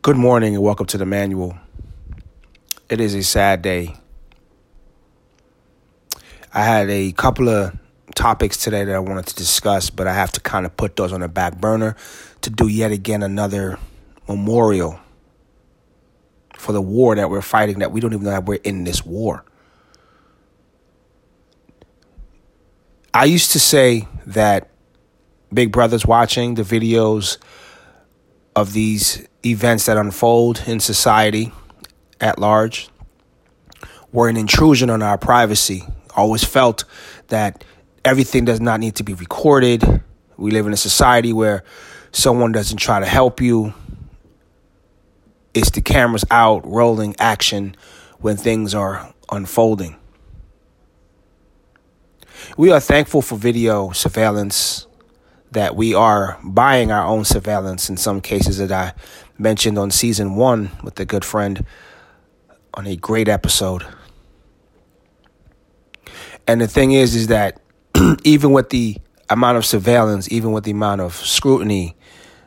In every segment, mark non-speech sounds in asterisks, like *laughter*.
Good morning and welcome to the manual. It is a sad day. I had a couple of topics today that I wanted to discuss, but I have to kind of put those on the back burner to do yet again another memorial for the war that we're fighting that we don't even know that we're in this war. I used to say that Big Brother's watching the videos of these events that unfold in society at large were an intrusion on our privacy. Always felt that everything does not need to be recorded. We live in a society where someone doesn't try to help you. It's the cameras out, rolling action when things are unfolding. We are thankful for video surveillance that we are buying our own surveillance in some cases that I mentioned on season one with a good friend on a great episode. And the thing is, is that *clears throat* even with the amount of surveillance, even with the amount of scrutiny,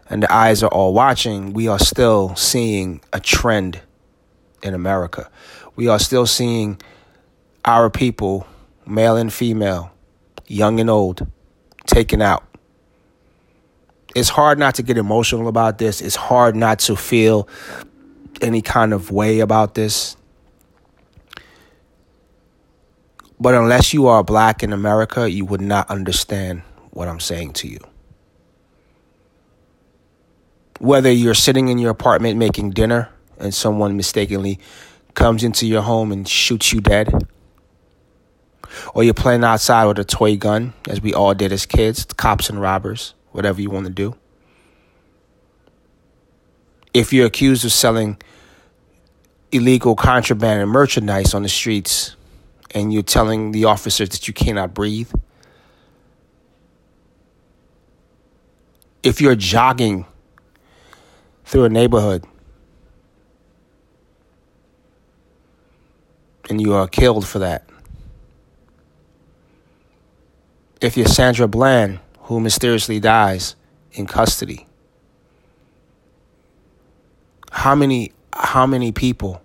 and the eyes are all watching, we are still seeing a trend in America. We are still seeing our people, male and female, young and old, taken out it's hard not to get emotional about this. It's hard not to feel any kind of way about this. But unless you are black in America, you would not understand what I'm saying to you. Whether you're sitting in your apartment making dinner and someone mistakenly comes into your home and shoots you dead, or you're playing outside with a toy gun, as we all did as kids, cops and robbers whatever you want to do. If you're accused of selling illegal contraband and merchandise on the streets and you're telling the officers that you cannot breathe, if you're jogging through a neighborhood and you are killed for that, if you're Sandra Bland who mysteriously dies in custody. How many how many people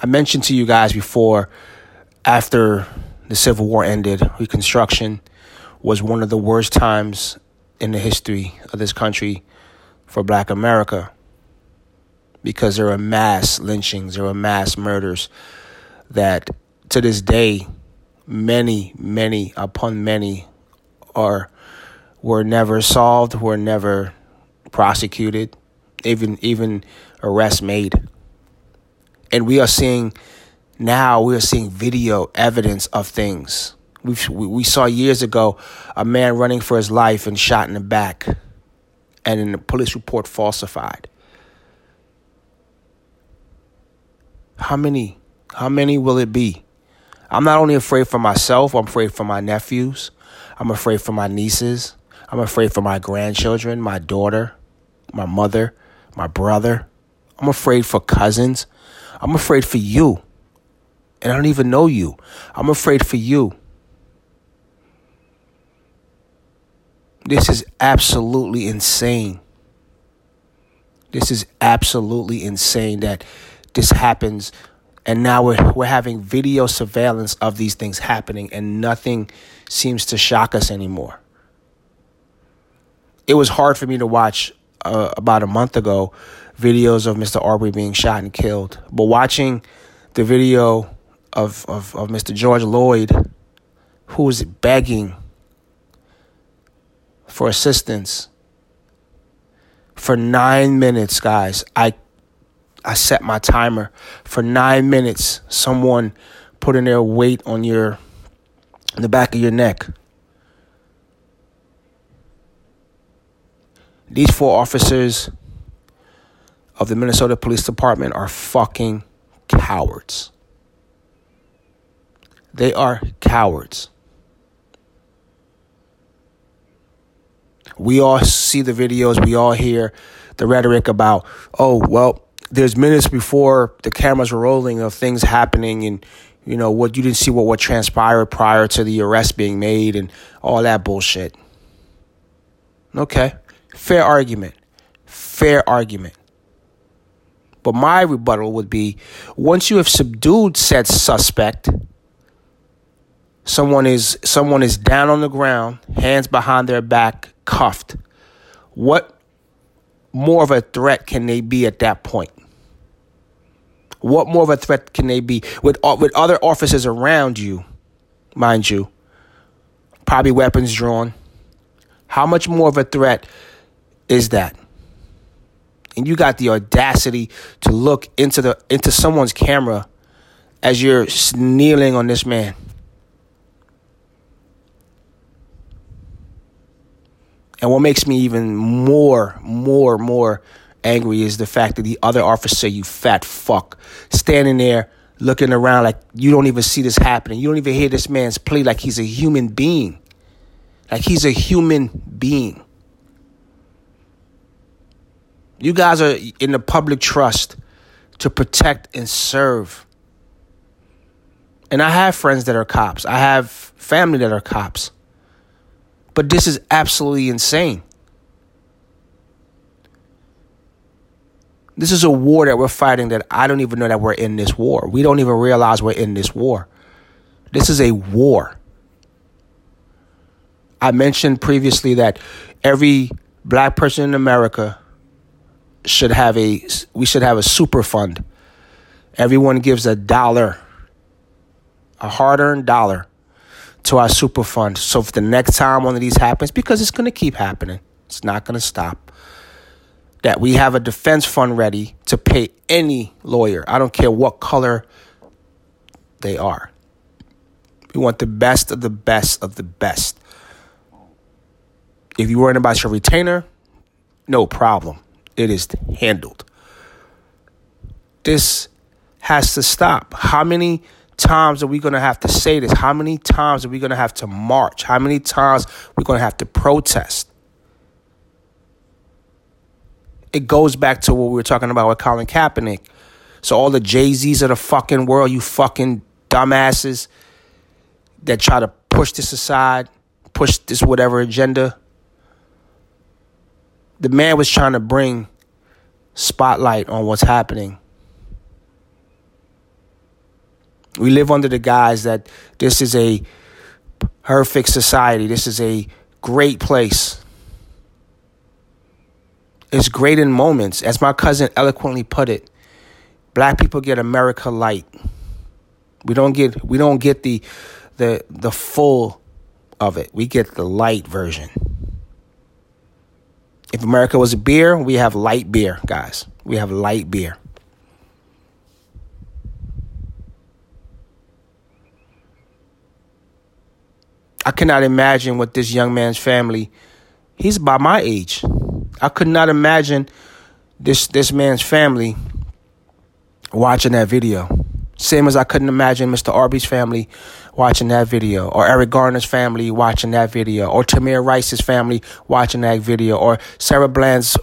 I mentioned to you guys before after the Civil War ended, Reconstruction was one of the worst times in the history of this country for black America because there were mass lynchings, there were mass murders that to this day, many, many upon many or were never solved, were never prosecuted, even even arrests made. And we are seeing now we are seeing video evidence of things. We've, we we saw years ago a man running for his life and shot in the back, and in the police report falsified. How many? How many will it be? I'm not only afraid for myself, I'm afraid for my nephews. I'm afraid for my nieces. I'm afraid for my grandchildren, my daughter, my mother, my brother. I'm afraid for cousins. I'm afraid for you. And I don't even know you. I'm afraid for you. This is absolutely insane. This is absolutely insane that this happens and now we're we're having video surveillance of these things happening and nothing seems to shock us anymore it was hard for me to watch uh, about a month ago videos of Mr. Arbery being shot and killed but watching the video of of, of Mr. George Floyd who was begging for assistance for 9 minutes guys i I set my timer for nine minutes. Someone putting their weight on your in the back of your neck. These four officers of the Minnesota Police Department are fucking cowards. They are cowards. We all see the videos, we all hear the rhetoric about, oh, well, there's minutes before the cameras were rolling of things happening and you know what you didn't see what what transpired prior to the arrest being made and all that bullshit. Okay. Fair argument. fair argument. But my rebuttal would be once you have subdued said suspect, someone is someone is down on the ground, hands behind their back, cuffed. What more of a threat can they be at that point? What more of a threat can they be with uh, with other officers around you, mind you? Probably weapons drawn. How much more of a threat is that? And you got the audacity to look into the into someone's camera as you're kneeling on this man. And what makes me even more, more, more angry is the fact that the other officer, you fat fuck, standing there looking around like you don't even see this happening. You don't even hear this man's plea like he's a human being. Like he's a human being. You guys are in the public trust to protect and serve. And I have friends that are cops. I have family that are cops. But this is absolutely insane. This is a war that we're fighting that I don't even know that we're in this war. We don't even realize we're in this war. This is a war. I mentioned previously that every black person in America should have a we should have a super fund. Everyone gives a dollar, a hard-earned dollar to our super fund. So if the next time one of these happens, because it's going to keep happening, it's not going to stop. That we have a defense fund ready to pay any lawyer. I don't care what color they are. We want the best of the best of the best. If you're worrying about your retainer, no problem it is handled. This has to stop. How many times are we going to have to say this? How many times are we going to have to march? How many times are we going to have to protest? It goes back to what we were talking about with Colin Kaepernick. So all the Jay-Z's of the fucking world, you fucking dumbasses that try to push this aside, push this whatever agenda the man was trying to bring spotlight on what's happening. We live under the guise that this is a perfect society. This is a great place. It's great in moments. As my cousin eloquently put it, black people get America light. We don't get we don't get the the the full of it. We get the light version. If America was a beer, we have light beer, guys. We have light beer. I cannot imagine what this young man's family, he's about my age. I could not imagine this this man's family watching that video. Same as I couldn't imagine Mr. Arbery's family watching that video, or Eric Garner's family watching that video, or Tamir Rice's family watching that video, or Sandra Bland's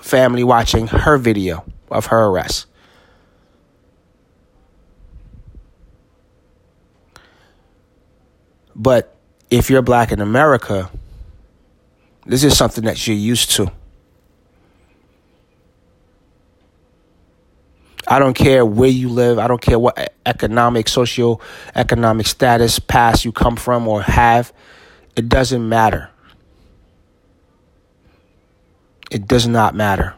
family watching her video of her arrest. But if you're black in America, this is something that you're used to. I don't care where you live. I don't care what economic, socio economic status, past you come from or have. It doesn't matter. It does not matter.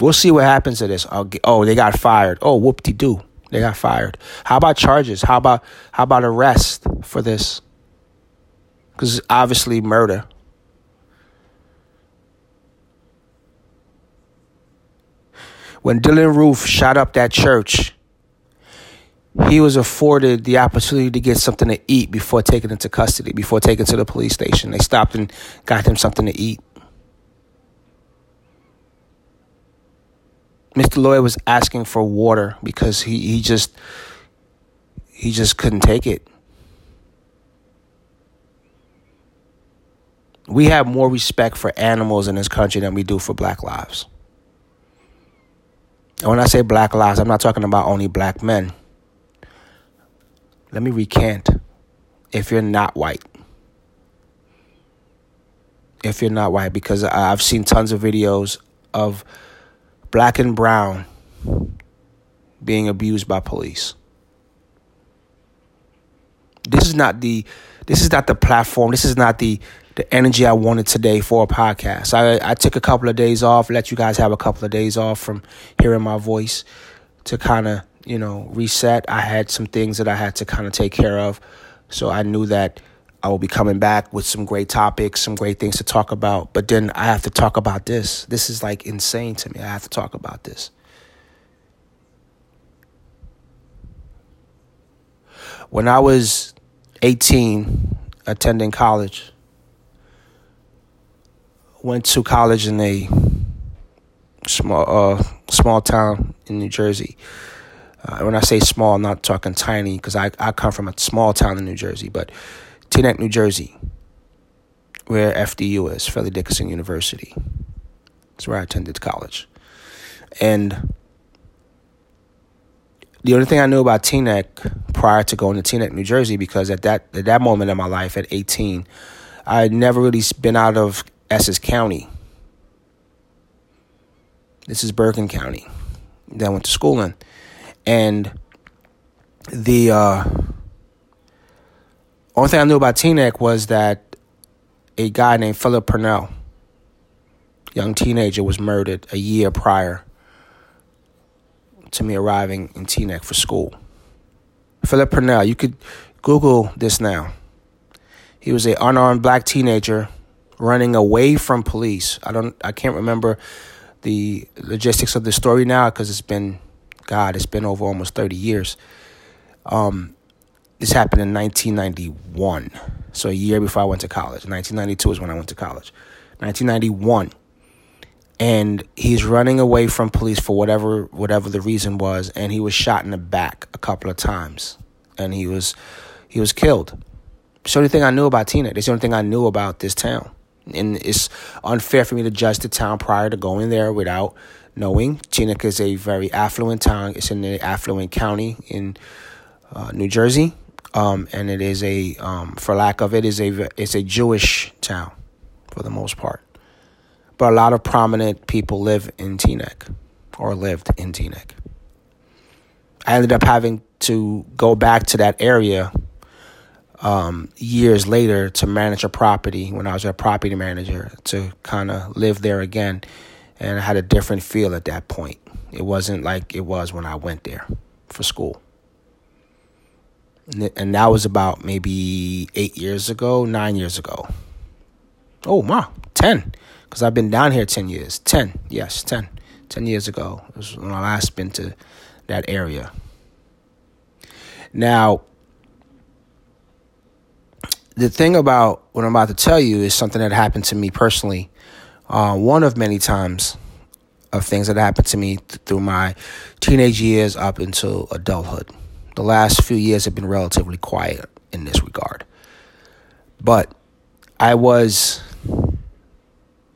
We'll see what happens to this. Get, oh, they got fired. Oh, whoop de doo. They got fired. How about charges? How about how about arrest for this? Because obviously murder. When Dylann Roof shot up that church, he was afforded the opportunity to get something to eat before taken into custody, before taken to the police station. They stopped and got him something to eat. Mr. Floyd was asking for water because he, he just he just couldn't take it. We have more respect for animals in this country than we do for black lives. And when I say black lives, I'm not talking about only black men. Let me recant if you're not white. if you're not white because I've seen tons of videos of black and brown being abused by police. This is not the this is not the platform. This is not the the energy I wanted today for a podcast. I I took a couple of days off, let you guys have a couple of days off from hearing my voice to kind of, you know, reset. I had some things that I had to kind of take care of. So I knew that I will be coming back with some great topics, some great things to talk about. But then I have to talk about this. This is like insane to me. I have to talk about this. When I was 18, attending college, went to college in a small uh, small town in New Jersey. Uh, when I say small, I'm not talking tiny because I, I come from a small town in New Jersey, but Teaneck, New Jersey, where FDU is, Fairleigh Dickinson University. That's where I attended college. And the only thing I knew about Teaneck prior to going to Teaneck, New Jersey, because at that at that moment in my life, at 18, I had never really been out of Essex County. This is Bergen County that I went to school in. And the uh, only thing I knew about Teaneck was that a guy named Philip Purnell, young teenager, was murdered a year prior to me arriving in Teaneck for school. Philip Purnell, you could Google this now. He was an unarmed black teenager running away from police. I don't I can't remember the logistics of the story now because it's been God, it's been over almost 30 years. Um, this happened in 1991, so a year before I went to college. 1992 is when I went to college. 1991, and he's running away from police for whatever whatever the reason was, and he was shot in the back a couple of times, and he was he was killed. It's the only thing I knew about Tina. It's the only thing I knew about this town, and it's unfair for me to judge the town prior to going there without knowing. Teaneck is a very affluent town. It's in the affluent county in uh, New Jersey um, and it is a, um, for lack of it, is a it's a Jewish town for the most part. But a lot of prominent people live in Teaneck or lived in Teaneck. I ended up having to go back to that area um, years later to manage a property when I was a property manager to kind of live there again. And I had a different feel at that point. It wasn't like it was when I went there for school and that was about maybe eight years ago, nine years ago. Oh, wow, 10. Because I've been down here 10 years. 10, yes, 10. 10 years ago was when I last been to that area. Now, the thing about what I'm about to tell you is something that happened to me personally. Uh, one of many times of things that happened to me th- through my teenage years up until adulthood the last few years have been relatively quiet in this regard. But I was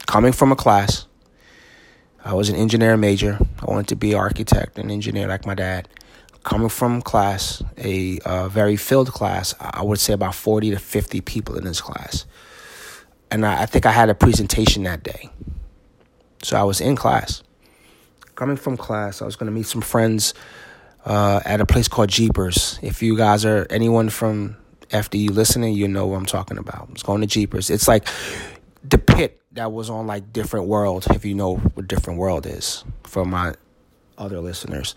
coming from a class. I was an engineering major. I wanted to be an architect and engineer like my dad. Coming from class, a uh, very filled class, I would say about 40 to 50 people in this class. And I, I think I had a presentation that day. So I was in class. Coming from class, I was going to meet some friends uh, at a place called Jeepers. If you guys are anyone from FDU listening, you know what I'm talking about. It's going to Jeepers. It's like the pit that was on like Different World, if you know what Different World is for my other listeners.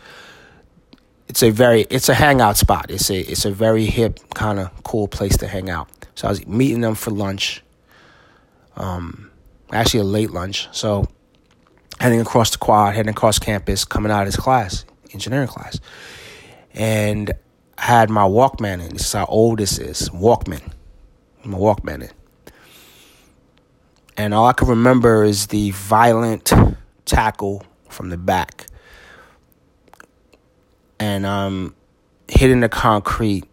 It's a very it's a hangout spot. It's a it's a very hip kind of cool place to hang out. So I was meeting them for lunch. Um, actually a late lunch. So heading across the quad, heading across campus, coming out of his class engineering class, and I had my Walkman in. This is how old this is. Walkman, my Walkman in, and all I can remember is the violent tackle from the back, and I'm hitting the concrete,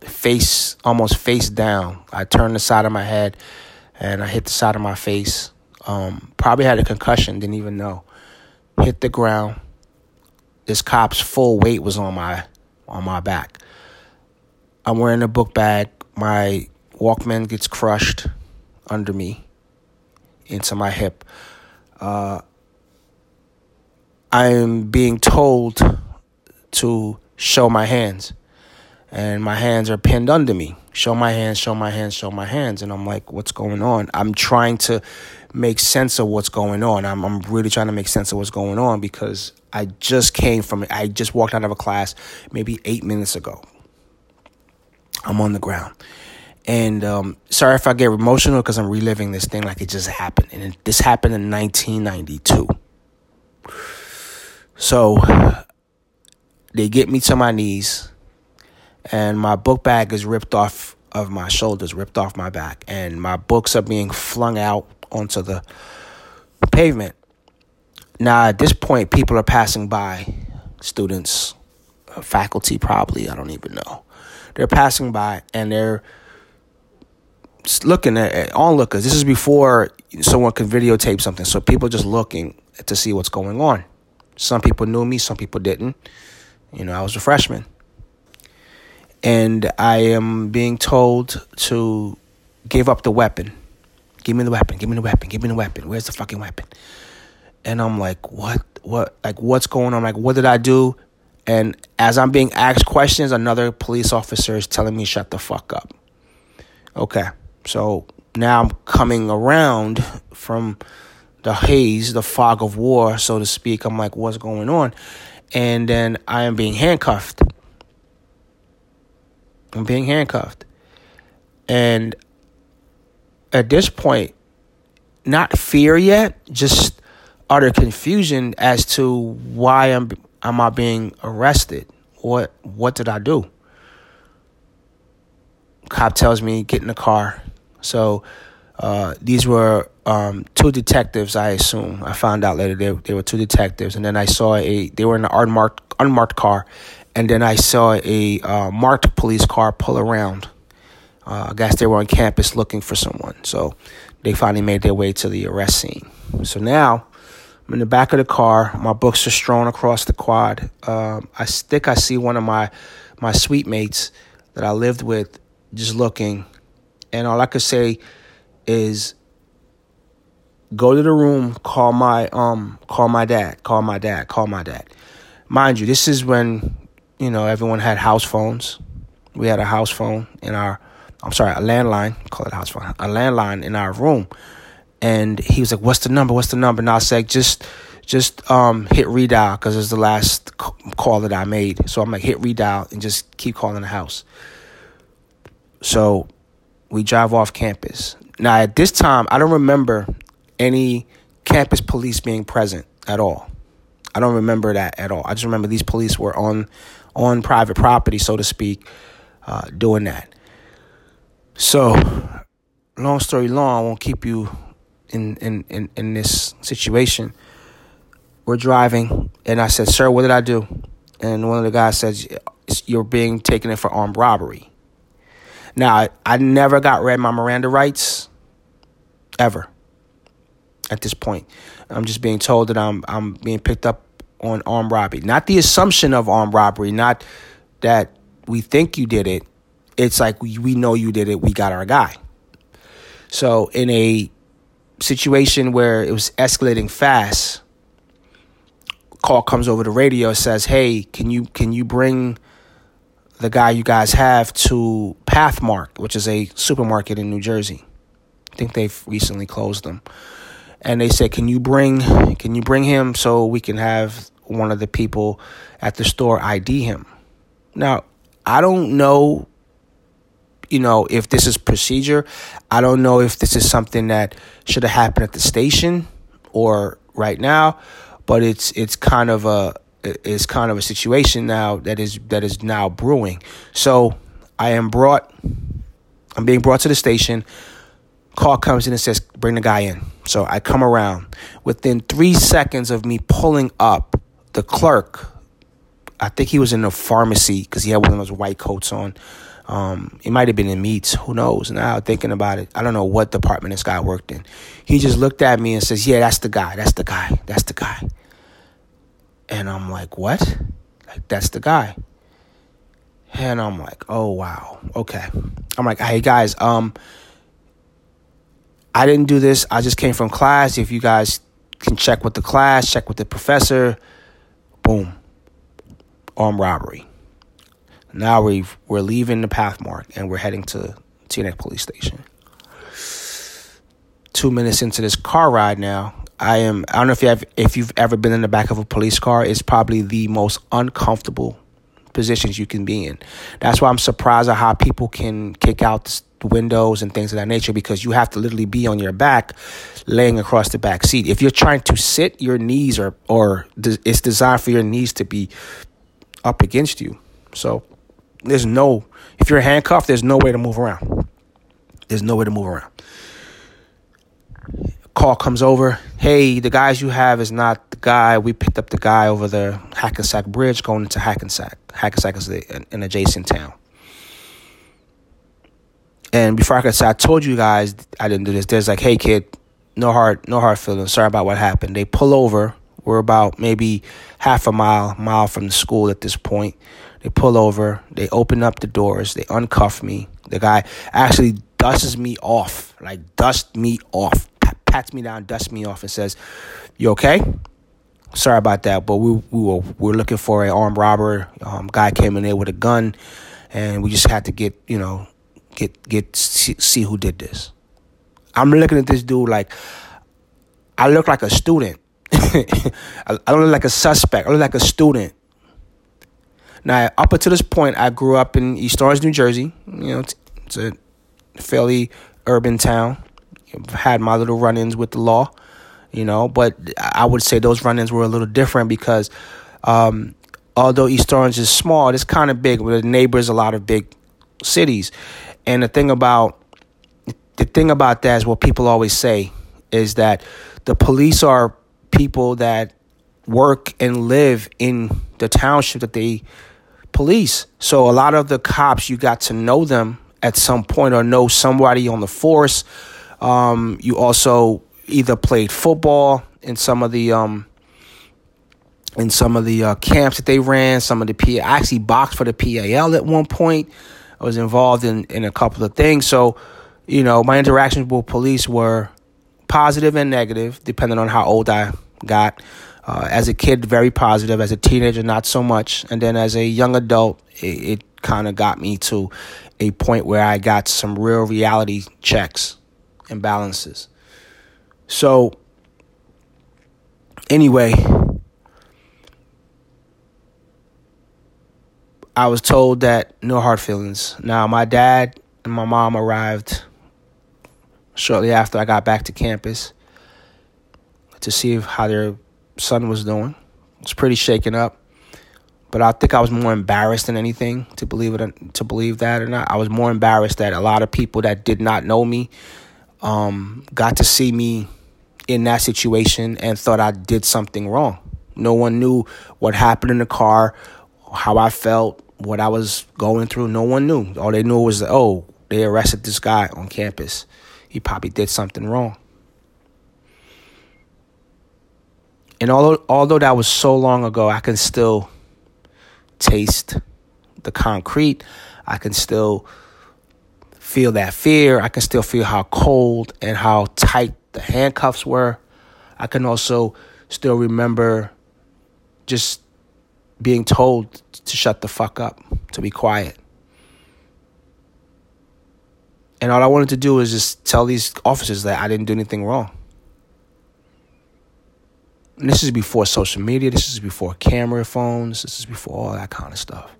face almost face down. I turned the side of my head, and I hit the side of my face. Um, probably had a concussion, didn't even know. Hit the ground this cop's full weight was on my on my back. I'm wearing a book bag. My Walkman gets crushed under me. into my hip. Uh, I am being told to show my hands, and my hands are pinned under me. Show my hands, show my hands, show my hands, and I'm like, what's going on? I'm trying to make sense of what's going on. I'm I'm really trying to make sense of what's going on because I just came from I just walked out of a class maybe eight minutes ago. I'm on the ground. And um, sorry if I get emotional because I'm reliving this thing like it just happened. And it, this happened in 1992. So they get me to my knees, and my book bag is ripped off of my shoulders, ripped off my back, and my books are being flung out onto the pavement. Now, at this point, people are passing by, students, uh, faculty, probably, I don't even know. They're passing by and they're looking at onlookers. This is before someone could videotape something, so people just looking to see what's going on. Some people knew me, some people didn't. You know, I was a freshman. And I am being told to give up the weapon. Give me the weapon, give me the weapon, give me the weapon. Where's the fucking weapon? And I'm like, what what like what's going on? Like what did I do? And as I'm being asked questions, another police officer is telling me shut the fuck up. Okay. So now I'm coming around from the haze, the fog of war, so to speak. I'm like, what's going on? And then I am being handcuffed. I'm being handcuffed. And at this point, not fear yet, just utter confusion as to why I'm am I being arrested? What what did I do? Cop tells me get in the car. So uh, these were um, two detectives, I assume. I found out later they, they were two detectives, and then I saw a they were in an unmarked unmarked car, and then I saw a uh, marked police car pull around. Uh, I guess they were on campus looking for someone, so they finally made their way to the arrest scene. So now I'm in the back of the car. My books are strewn across the quad. Um, I think I see one of my my suite mates that I lived with just looking, and all I could say is go to the room, call my um, call my dad, call my dad, call my dad. Mind you, this is when you know everyone had house phones. We had a house phone in our, I'm sorry, a landline. Call it a house phone. A landline in our room, and he was like, "What's the number? What's the number?" And I said, "Just." Just um, hit redial because it's the last call that I made. So I'm like, hit redial and just keep calling the house. So we drive off campus. Now, at this time, I don't remember any campus police being present at all. I don't remember that at all. I just remember these police were on on private property, so to speak, uh, doing that. So, long story long, I won't keep you in, in, in, in this situation. We're driving, and I said, Sir, what did I do? And one of the guys says, You're being taken in for armed robbery. Now, I, I never got read my Miranda rights, ever at this point. I'm just being told that I'm I'm being picked up on armed robbery. Not the assumption of armed robbery, not that we think you did it. It's like we, we know you did it, we got our guy. So in a situation where it was escalating fast, call comes over the radio says, "Hey, can you can you bring the guy you guys have to Pathmark, which is a supermarket in New Jersey. Think they've recently closed them." and they said, "Can you bring can you bring him so we can have one of the people at the store ID him?" Now, I don't know you know if this is procedure. I don't know if this is something that should have happened at the station or right now, but it's it's kind of a it's kind of a situation now that is that is now brewing. So, I am brought I'm being brought to the station Call comes in and says, bring the guy in. So I come around. Within three seconds of me pulling up, the clerk, I think he was in the pharmacy because he had one of those white coats on. Um, it might have been in meats. Who knows? Now thinking about it, I don't know what department this guy worked in. He just looked at me and says, "Yeah, that's the guy. That's the guy. That's the guy." And I'm like, "What? Like that's the guy?" And I'm like, "Oh wow, okay." I'm like, "Hey guys, um, I didn't do this. I just came from class. If you guys can check with the class, check with the professor, boom, armed robbery. Now we we're leaving the Pathmark and we're heading to Teaneck Police Station. Two minutes into this car ride now, I am. I don't know if you have if you've ever been in the back of a police car. It's probably the most uncomfortable positions you can be in. That's why I'm surprised at how people can kick out windows and things of that nature because you have to literally be on your back laying across the back seat. If you're trying to sit, your knees are or it's designed for your knees to be up against you. So there's no if you're handcuffed, there's no way to move around. There's no way to move around. Call comes over. Hey, the guys you have is not the guy. We picked up the guy over the Hackensack Bridge going into Hackensack. Hackensack is an adjacent town. And before I could say, I told you guys I didn't do this. There's like, hey kid, no hard, no hard feelings. Sorry about what happened. They pull over. We're about maybe half a mile, mile from the school at this point. They pull over. They open up the doors. They uncuff me. The guy actually dusts me off, like dust me off, pats me down, dusts me off, and says, "You okay?" Sorry about that, but we we were we are looking for an armed robber. Um, guy came in there with a gun, and we just had to get you know get get see, see who did this. I'm looking at this dude like I look like a student. *laughs* I, don't look like a suspect. I look like a student. Now, up until this point, I grew up in East Orange, New Jersey. You know, it's, it's a fairly urban town. I've had my little run-ins with the law, you know, but I would say those run-ins were a little different because um, although East Orange is small, it's kind of big. With neighbors, a lot of big cities, and the thing about the thing about that is what people always say is that the police are people that work and live in the township that they police. So a lot of the cops, you got to know them at some point or know somebody on the force. Um, you also either played football in some of the um, in some of the uh, camps that they ran. Some of the P. I actually boxed for the PAL at one point. I was involved in, in a couple of things. So, you know, my interactions with police were positive and negative, depending on how old I got. Uh, as a kid, very positive. As a teenager, not so much. And then as a young adult, it, it kind of got me to a point where I got some real reality checks and balances. So, anyway, I was told that no hard feelings. Now, my dad and my mom arrived shortly after I got back to campus to see how their son was doing. It was pretty shaken up, but I think I was more embarrassed than anything to believe it to believe that or not. I was more embarrassed that a lot of people that did not know me um, got to see me in that situation and thought I did something wrong. No one knew what happened in the car, how I felt, what I was going through, no one knew. All they knew was that, oh, they arrested this guy on campus. He probably did something wrong. And although although that was so long ago, I can still taste the concrete. I can still feel that fear. I can still feel how cold and how tight the handcuffs were. I can also still remember just being told to shut the fuck up, to be quiet. And all I wanted to do was just tell these officers that I didn't do anything wrong. And this is before social media, this is before camera phones, this is before all that kind of stuff.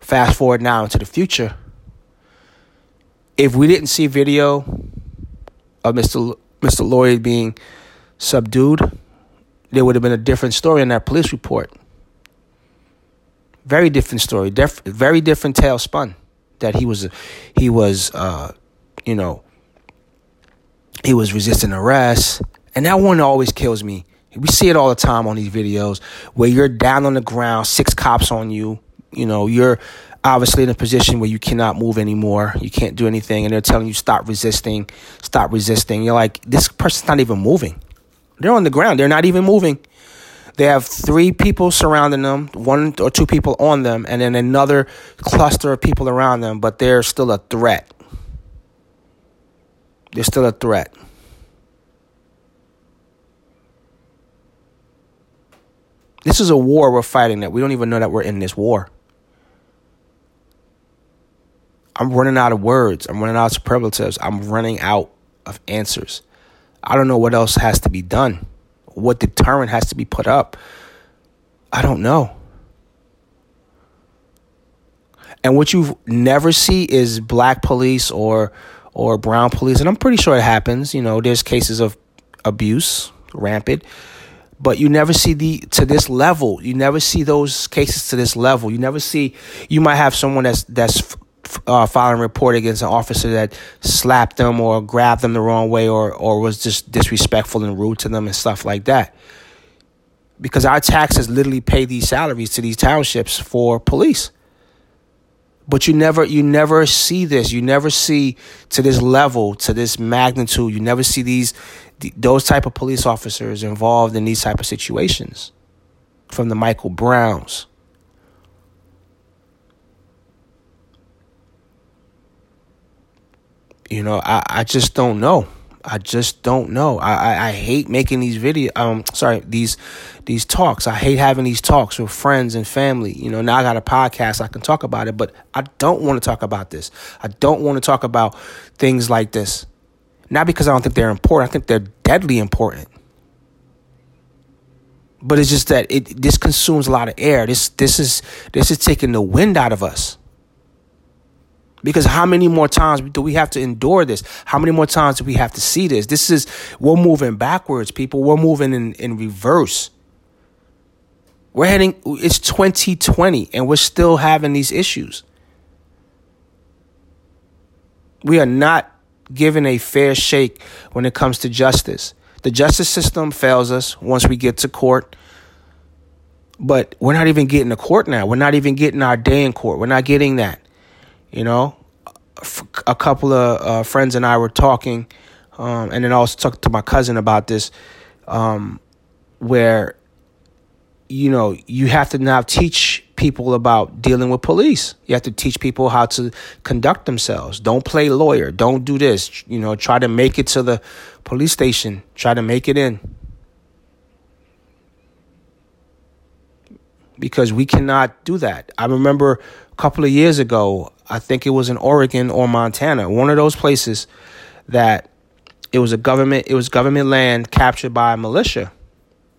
Fast forward now into the future. If we didn't see video of Mr. Mr. Floyd being subdued, there would have been a different story in that police report. Very different story, Def- very different tale spun. That he was, he was, uh, you know, he was resisting arrest, and that one always kills me. We see it all the time on these videos where you're down on the ground, six cops on you. You know, you're obviously in a position where you cannot move anymore. You can't do anything, and they're telling you stop resisting, stop resisting. You're like, this person's not even moving. They're on the ground. They're not even moving. They have three people surrounding them, one or two people on them, and then another cluster of people around them, but they're still a threat. They're still a threat. This is a war we're fighting that we don't even know that we're in this war. I'm running out of words. I'm running out of superlatives. I'm running out of answers. I don't know what else has to be done. What deterrent has to be put up. I don't know. And what you never see is black police or or brown police, and I'm pretty sure it happens. You know, there's cases of abuse rampant, but you never see the to this level. You never see those cases to this level. You never see. You might have someone that's that's uh, filing report against an officer that slapped them or grabbed them the wrong way or or was just disrespectful and rude to them and stuff like that. Because our taxes literally pay these salaries to these townships for police. But you never you never see this. You never see to this level, to this magnitude. You never see these those type of police officers involved in these type of situations. From the Michael Browns. You know, I, I just don't know. I just don't know. I, I, I hate making these video um sorry, these these talks. I hate having these talks with friends and family. You know, now I got a podcast, I can talk about it, but I don't want to talk about this. I don't want to talk about things like this. Not because I don't think they're important. I think they're deadly important. But it's just that it this consumes a lot of air. This this is this is taking the wind out of us. Because how many more times do we have to endure this? How many more times do we have to see this? This is, we're moving backwards, people. We're moving in, in reverse. We're heading, it's 2020 and we're still having these issues. We are not given a fair shake when it comes to justice. The justice system fails us once we get to court. But we're not even getting to court now. We're not even getting our day in court. We're not getting that. You know, a couple of uh, friends and I were talking, um, and then I also talked to my cousin about this, um, where, you know, you have to now teach people about dealing with police. You have to teach people how to conduct themselves. Don't play lawyer. Don't do this. You know, try to make it to the police station. Try to make it in. Because we cannot do that. I remember a couple of years ago, I think it was in Oregon or Montana, one of those places that it was a government it was government land captured by a militia.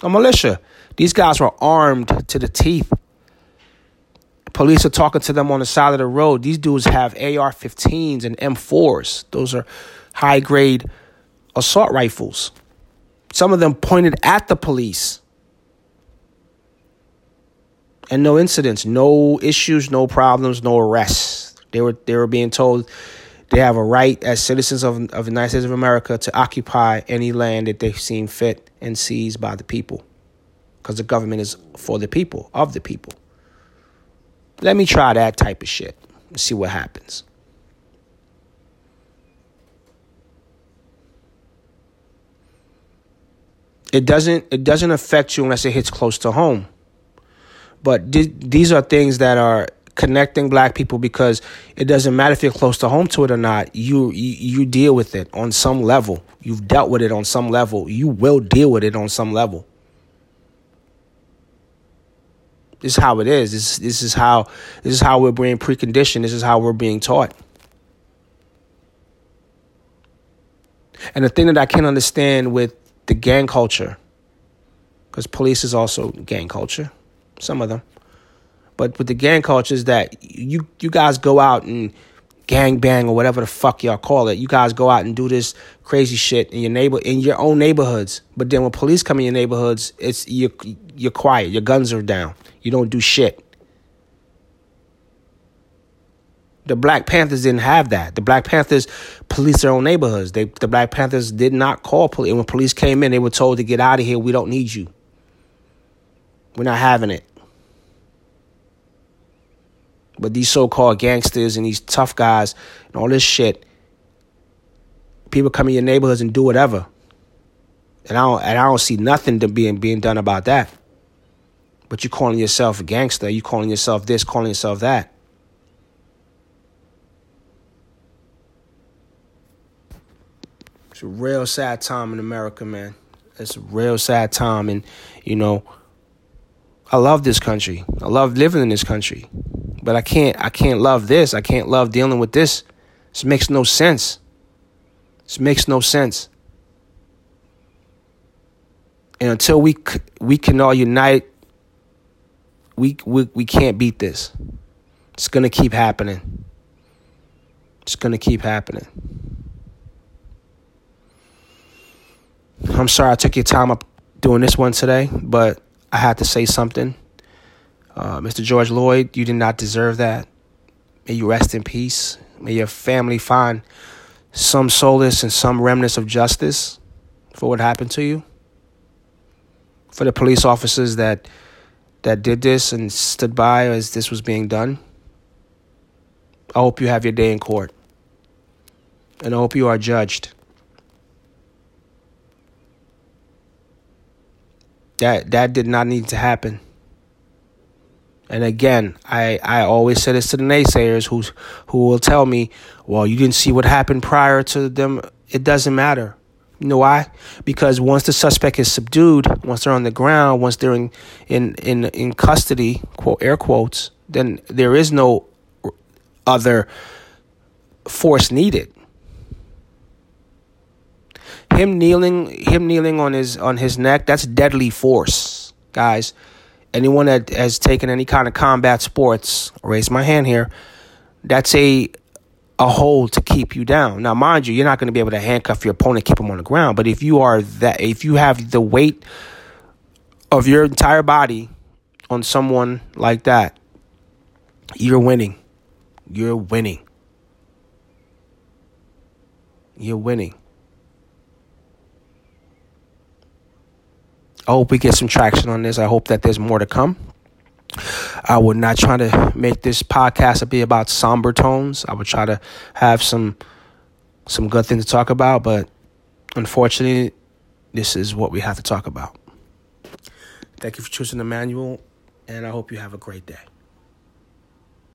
A militia. These guys were armed to the teeth. Police are talking to them on the side of the road. These dudes have AR-15s and M4s. Those are high grade assault rifles. Some of them pointed at the police. And no incidents, no issues, no problems, no arrests. They were they were being told they have a right as citizens of, of the United States of America to occupy any land that they seem fit and seized by the people. Because the government is for the people, of the people. Let me try that type of shit and see what happens. It doesn't it doesn't affect you unless it hits close to home. But th- these are things that are connecting black people because it doesn't matter if you're close to home to it or not. You, you you deal with it on some level. You've dealt with it on some level. You will deal with it on some level. This is how it is. This this is how this is how we're being preconditioned. This is how we're being taught. And the thing that I can't understand with the gang culture, because police is also gang culture, some of them. But with the gang culture is that you you guys go out and gang bang or whatever the fuck y'all call it. You guys go out and do this crazy shit in your neighbor in your own neighborhoods. But then when police come in your neighborhoods, it's you you're quiet. Your guns are down. You don't do shit. The Black Panthers didn't have that. The Black Panthers police their own neighborhoods. They the Black Panthers did not call police. And When police came in, they were told to get out of here. We don't need you. We're not having it. But these so called gangsters and these tough guys and all this shit, people come in your neighborhoods and do whatever. And I don't and I don't see nothing to being being done about that. But you calling yourself a gangster, you calling yourself this, calling yourself that. It's a real sad time in America, man. It's a real sad time. And, you know, I love this country. I love living in this country. But I can't I can't love this. I can't love dealing with this. This makes no sense. This makes no sense. And until we we can all unite, we we we can't beat this. It's gonna keep happening. It's gonna keep happening. I'm sorry I took your time up doing this one today, but I had to say something. Uh, Mr. George Floyd, you did not deserve that. May you rest in peace. May your family find some solace and some remnants of justice for what happened to you. For the police officers that that did this and stood by as this was being done. I hope you have your day in court. And I hope you are judged. That that did not need to happen. And again, I, I always say this to the naysayers who who will tell me, well, you didn't see what happened prior to them. It doesn't matter. You know why? Because once the suspect is subdued, once they're on the ground, once they're in in in, in custody, quote air quotes, then there is no other force needed. Him kneeling, him kneeling on his on his neck, that's deadly force, guys. Anyone that has taken any kind of combat sports, raise my hand here. That's a a hold to keep you down. Now, mind you, you're not going to be able to handcuff your opponent, keep him on the ground. But if you are that, if you have the weight of your entire body on someone like that, you're winning. You're winning. You're winning. I hope we get some traction on this. I hope that there's more to come. I would not try to make this podcast be about somber tones. I would try to have some some good things to talk about, but unfortunately, this is what we have to talk about. Thank you for choosing the manual, and I hope you have a great day.